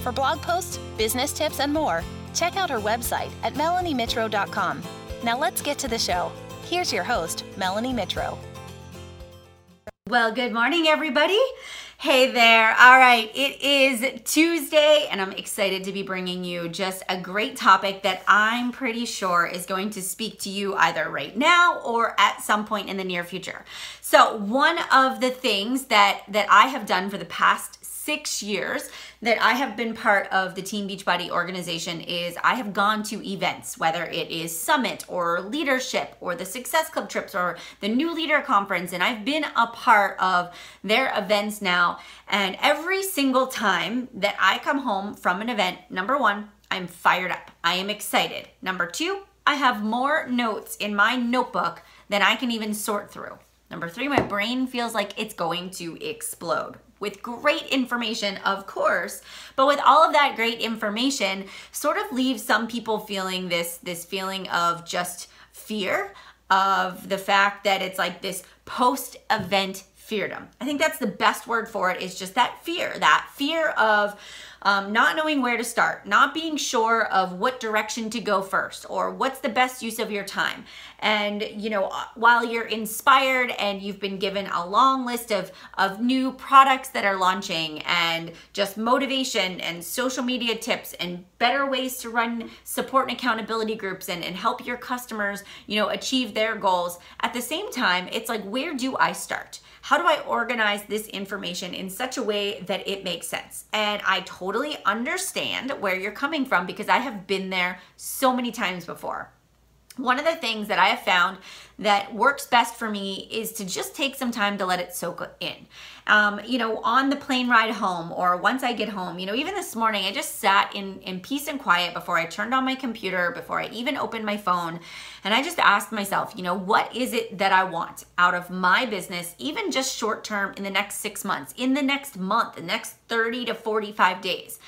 For blog posts, business tips, and more, check out her website at melaniemitro.com. Now let's get to the show. Here's your host, Melanie Mitro. Well, good morning, everybody. Hey there. All right, it is Tuesday, and I'm excited to be bringing you just a great topic that I'm pretty sure is going to speak to you either right now or at some point in the near future. So, one of the things that that I have done for the past six years that I have been part of the Team Beachbody organization is I have gone to events, whether it is Summit or Leadership or the Success Club trips or the New Leader Conference, and I've been a part of their events now. And every single time that I come home from an event, number one, I'm fired up. I am excited. Number two, I have more notes in my notebook than I can even sort through. Number three, my brain feels like it's going to explode with great information, of course, but with all of that great information, sort of leaves some people feeling this this feeling of just fear of the fact that it's like this post event feardom. I think that's the best word for it is just that fear, that fear of um, not knowing where to start, not being sure of what direction to go first or what's the best use of your time. And, you know, uh, while you're inspired and you've been given a long list of, of new products that are launching and just motivation and social media tips and better ways to run support and accountability groups and, and help your customers, you know, achieve their goals, at the same time, it's like, where do I start? How do I organize this information in such a way that it makes sense? And I totally understand where you're coming from because I have been there so many times before. One of the things that I have found that works best for me is to just take some time to let it soak in. Um, you know, on the plane ride home or once I get home, you know, even this morning, I just sat in, in peace and quiet before I turned on my computer, before I even opened my phone. And I just asked myself, you know, what is it that I want out of my business, even just short term in the next six months, in the next month, the next 30 to 45 days?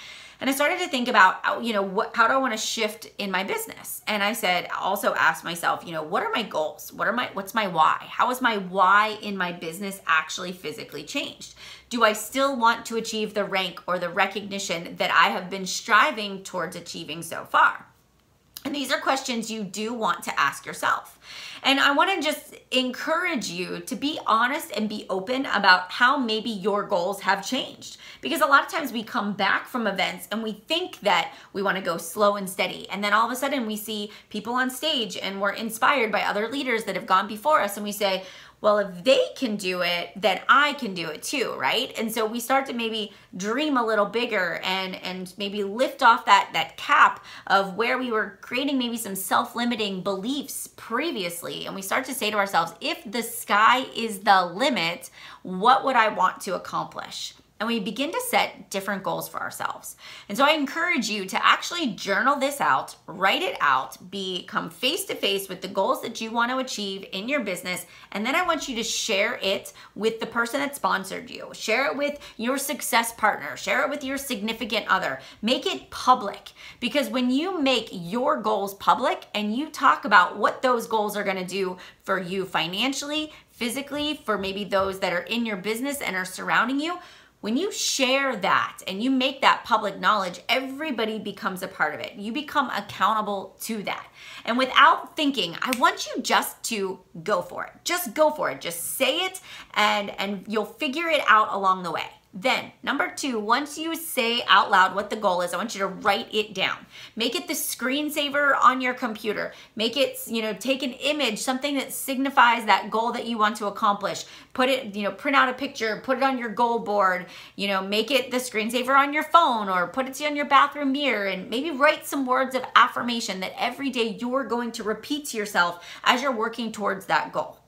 And I started to think about, uh, you know, what, how do I want to shift in my business? And I said, also asked myself, you know, what are my goals? What are my, what's my why? How is my why in my business actually physically changed? Do I still want to achieve the rank or the recognition that I have been striving towards achieving so far? And these are questions you do want to ask yourself. And I want to just encourage you to be honest and be open about how maybe your goals have changed. Because a lot of times we come back from events and we think that we want to go slow and steady. And then all of a sudden we see people on stage and we're inspired by other leaders that have gone before us and we say, well, if they can do it, then I can do it too, right? And so we start to maybe dream a little bigger and and maybe lift off that that cap of where we were creating maybe some self-limiting beliefs previously and we start to say to ourselves, if the sky is the limit, what would I want to accomplish? And we begin to set different goals for ourselves. And so I encourage you to actually journal this out, write it out, become face to face with the goals that you want to achieve in your business. And then I want you to share it with the person that sponsored you, share it with your success partner, share it with your significant other. Make it public because when you make your goals public and you talk about what those goals are going to do for you financially, physically, for maybe those that are in your business and are surrounding you when you share that and you make that public knowledge, everybody becomes a part of it. You become accountable to that. And without thinking, I want you just to go for it. Just go for it. Just say it and and you'll figure it out along the way. Then, number two, once you say out loud what the goal is, I want you to write it down. Make it the screensaver on your computer. Make it, you know, take an image, something that signifies that goal that you want to accomplish. Put it, you know, print out a picture, put it on your goal board, you know, make it the screensaver on your phone or put it on your bathroom mirror and maybe write some words of affirmation that every day you're going to repeat to yourself as you're working towards that goal.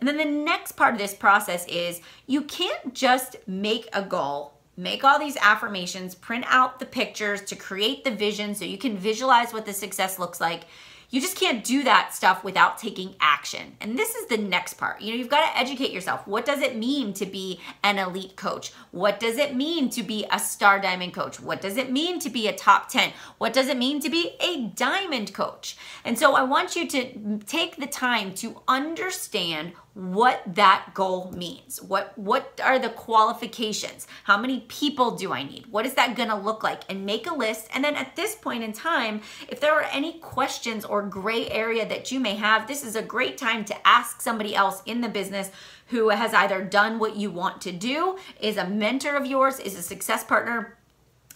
And then the next part of this process is you can't just make a goal make all these affirmations, print out the pictures to create the vision so you can visualize what the success looks like. You just can't do that stuff without taking action. And this is the next part. You know, you've got to educate yourself. What does it mean to be an elite coach? What does it mean to be a star diamond coach? What does it mean to be a top 10? What does it mean to be a diamond coach? And so I want you to take the time to understand what that goal means. What what are the qualifications? How many people do I need? What is that going to look like? And make a list. And then at this point in time, if there are any questions or gray area that you may have, this is a great time to ask somebody else in the business who has either done what you want to do, is a mentor of yours, is a success partner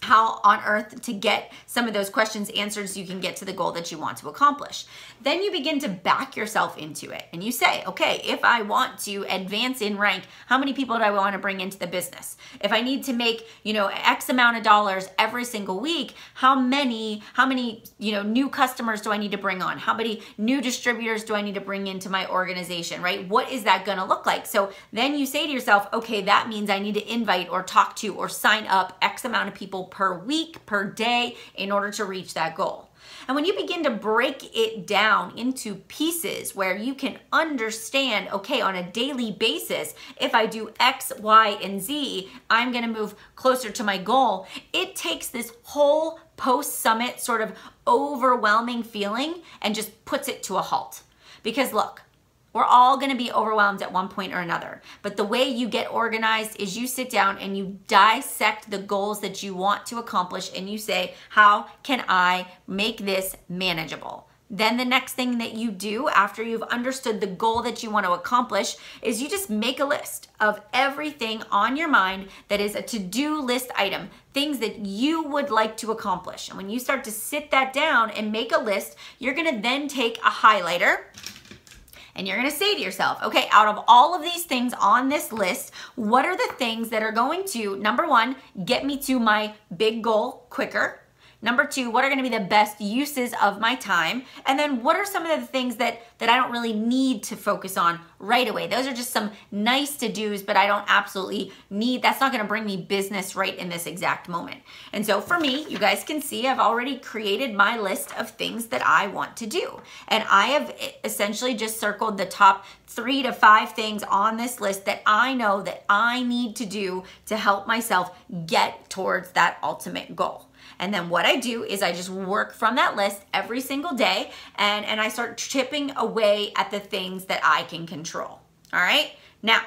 how on earth to get some of those questions answered so you can get to the goal that you want to accomplish. Then you begin to back yourself into it and you say, okay, if I want to advance in rank, how many people do I want to bring into the business? If I need to make, you know, X amount of dollars every single week, how many, how many, you know, new customers do I need to bring on? How many new distributors do I need to bring into my organization, right? What is that going to look like? So then you say to yourself, okay, that means I need to invite or talk to or sign up X amount of people per week, per day in order to reach that goal. And when you begin to break it down into pieces where you can understand, okay, on a daily basis, if I do X, Y, and Z, I'm gonna move closer to my goal, it takes this whole post summit sort of overwhelming feeling and just puts it to a halt. Because look, we're all to be overwhelmed at one point or another. But the way you get organized is you sit down and you dissect the goals that you want to accomplish and you say, How can I make this manageable? Then the next thing that you do after you've understood the goal that you want to accomplish is you just make a list of everything on your mind that is a to-do list item, things that you would like to accomplish. And when you start to sit that down and make a list, you're going to then take a highlighter and you're gonna say to yourself, okay, out of all of these things on this list, what are the things that are going to, number one, get me to my big goal quicker? Number two, what are going to be the best uses of my time? And then what are some of the things that that I don't really need to focus on right away? Those are just some nice to dos, but I don't absolutely need. That's not going to bring me business right in this exact moment. And so for me, you guys can see I've already created my list of things that I want to do, and I have essentially just circled the top three to five things on this list that I know that I need to do to help myself get towards that ultimate goal. And then what I do is I just work from that list every single day and, and I start chipping away at the things that I can control. All right. Now,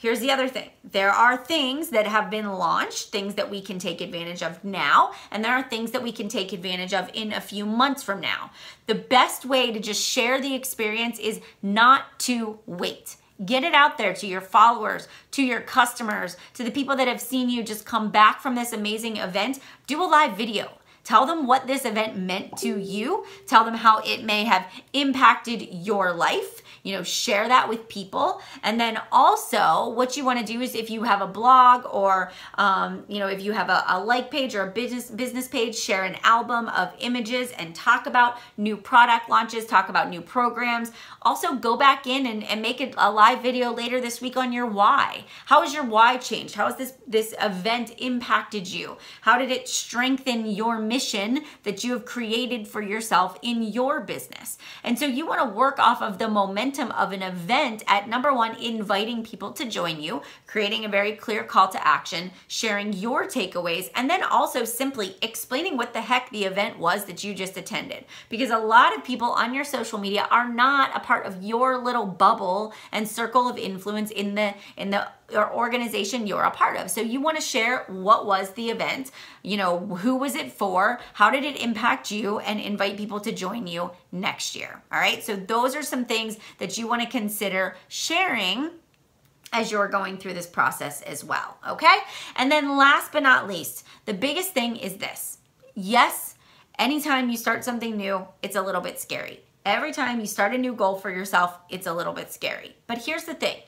Here's the other thing. There are things that have been launched, things that we can take advantage of now, and there are things that we can take advantage of in a few months from now. The best way to just share the experience is not to wait. Get it out there to your followers, to your customers, to the people that have seen you just come back from this amazing event. Do a live video. Tell them what this event meant to you. Tell them how it may have impacted your life you know, share that with people. And then also, what you want to do is if you have a blog or, um, you know, if you have a, a like page or a business business page, share an album of images and talk about new product launches, talk about new programs. Also, go back in and, and make a, a live video later this week on your why. How has your why changed? How has this this event impacted you? How did it strengthen your mission that you have created for yourself in your business? And so you want to work off of the momentum momentum of an event at number one, inviting people to join you, creating a very clear call to action, sharing your takeaways, and then also simply explaining what the heck the event was that you just attended. Because a lot of people on your social media are not a part of your little bubble and circle of influence in the in the or organization you're a part of. So you want to share what was the event, you know, who was it for, how did it impact you, and invite people to join you next year. All right. So those are some things that you want to consider sharing as you're going through this process as well. Okay. And then last but not least, the biggest thing is this yes, anytime you start something new, it's a little bit scary. Every time you start a new goal for yourself, it's a little bit scary. But here's the thing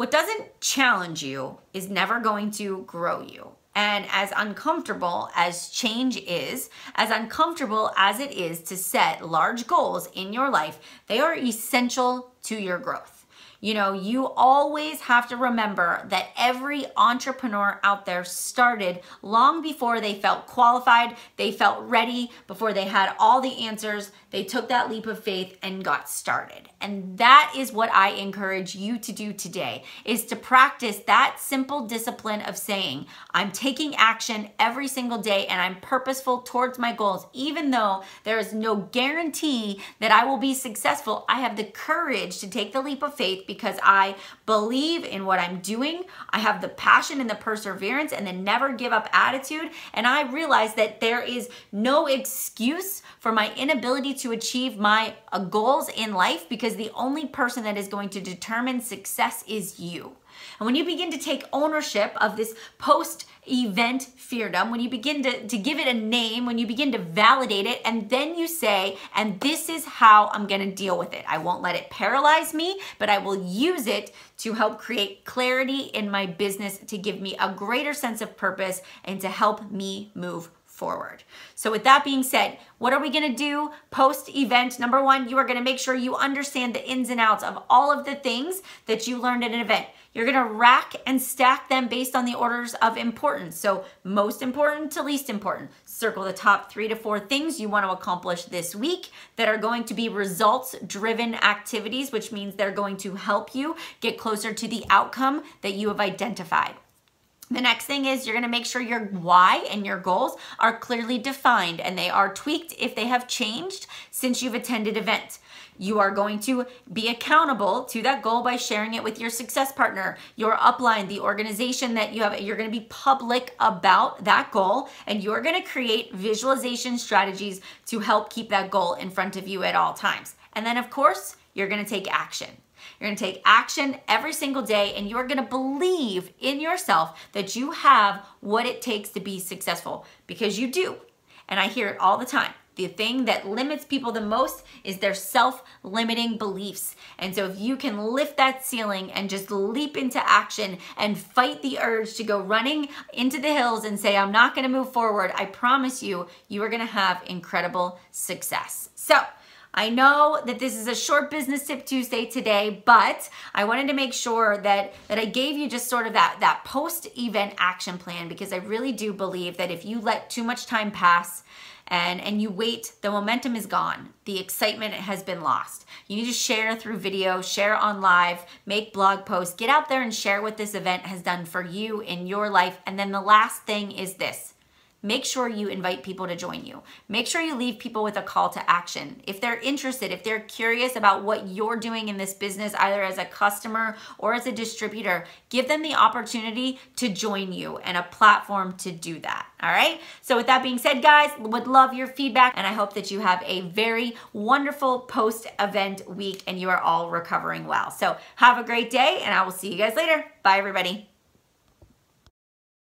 what doesn't challenge you is never going to grow you. And as uncomfortable as change is, as uncomfortable as it is to set large goals in your life, they are essential to your growth. You know, you always have to remember that every entrepreneur out there started long before they felt qualified, they felt ready, before they had all the answers. They took that leap of faith and got started. And that is what I encourage you to do today is to practice that simple discipline of saying, I'm taking action every single day and I'm purposeful towards my goals even though there is no guarantee that I will be successful. I have the courage to take the leap of faith because I believe in what I'm doing. I have the passion and the perseverance and the never give up attitude and I realize that there is no excuse for my inability to achieve my uh, goals in life because the only person that is going to determine success is you. And when you begin to take ownership of this post event feardom, when you begin to, to give it a name, when you begin to validate it, and then you say, and this is how I'm gonna deal with it. I won't let it paralyze me, but I will use it to help create clarity in my business, to give me a greater sense of purpose, and to help me move forward. So, with that being said, what are we gonna do post event? Number one, you are gonna make sure you understand the ins and outs of all of the things that you learned at an event. You're gonna rack and stack them based on the orders of importance. So, most important to least important. Circle the top three to four things you wanna accomplish this week that are going to be results driven activities, which means they're going to help you get closer to the outcome that you have identified. The next thing is you're to make sure your why and your goals are clearly defined and they are tweaked if they have changed since you've attended events. You are going to be accountable to that goal by sharing it with your success partner, your upline, the organization that you have. You're going to be public about that goal and you're going to create visualization strategies to help keep that goal in front of you at all times. And then, of course, you're going to take action. You're gonna take action every single day and you're gonna believe in yourself that you have what it takes to be successful because you do. And I hear it all the time. The thing that limits people the most is their self limiting beliefs. And so, if you can lift that ceiling and just leap into action and fight the urge to go running into the hills and say, I'm not gonna move forward, I promise you, you are gonna have incredible success. So, I know that this is a short business tip Tuesday today, but I wanted to make sure that that I gave you just sort of that that post-event action plan because I really do believe that if you let too much time pass and and you wait, the momentum is gone. The excitement has been lost. You need to share through video, share on live, make blog posts, get out there and share what this event has done for you in your life. And then the last thing is this make sure you invite people to join you. Make sure you leave people with a call to action. If they're interested, if they're curious about what you're doing in this business, either as a customer or as a distributor, give them the opportunity to join you and a platform to do that. All right. So, with that being said, guys, would love your feedback and I hope that you have a very wonderful post event week and you are all recovering well. So, have a great day and I will see you guys later. Bye, everybody.